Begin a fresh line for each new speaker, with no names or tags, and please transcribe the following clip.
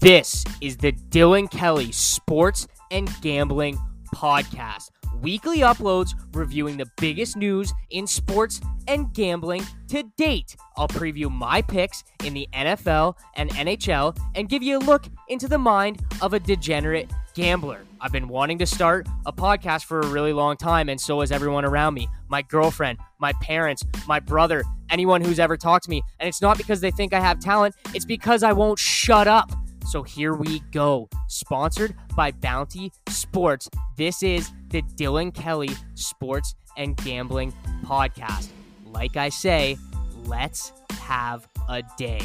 This is the Dylan Kelly Sports and Gambling Podcast. Weekly uploads reviewing the biggest news in sports and gambling to date. I'll preview my picks in the NFL and NHL and give you a look into the mind of a degenerate gambler. I've been wanting to start a podcast for a really long time, and so has everyone around me my girlfriend, my parents, my brother, anyone who's ever talked to me. And it's not because they think I have talent, it's because I won't shut up. So here we go. Sponsored by Bounty Sports. This is the Dylan Kelly Sports and Gambling Podcast. Like I say, let's have a day.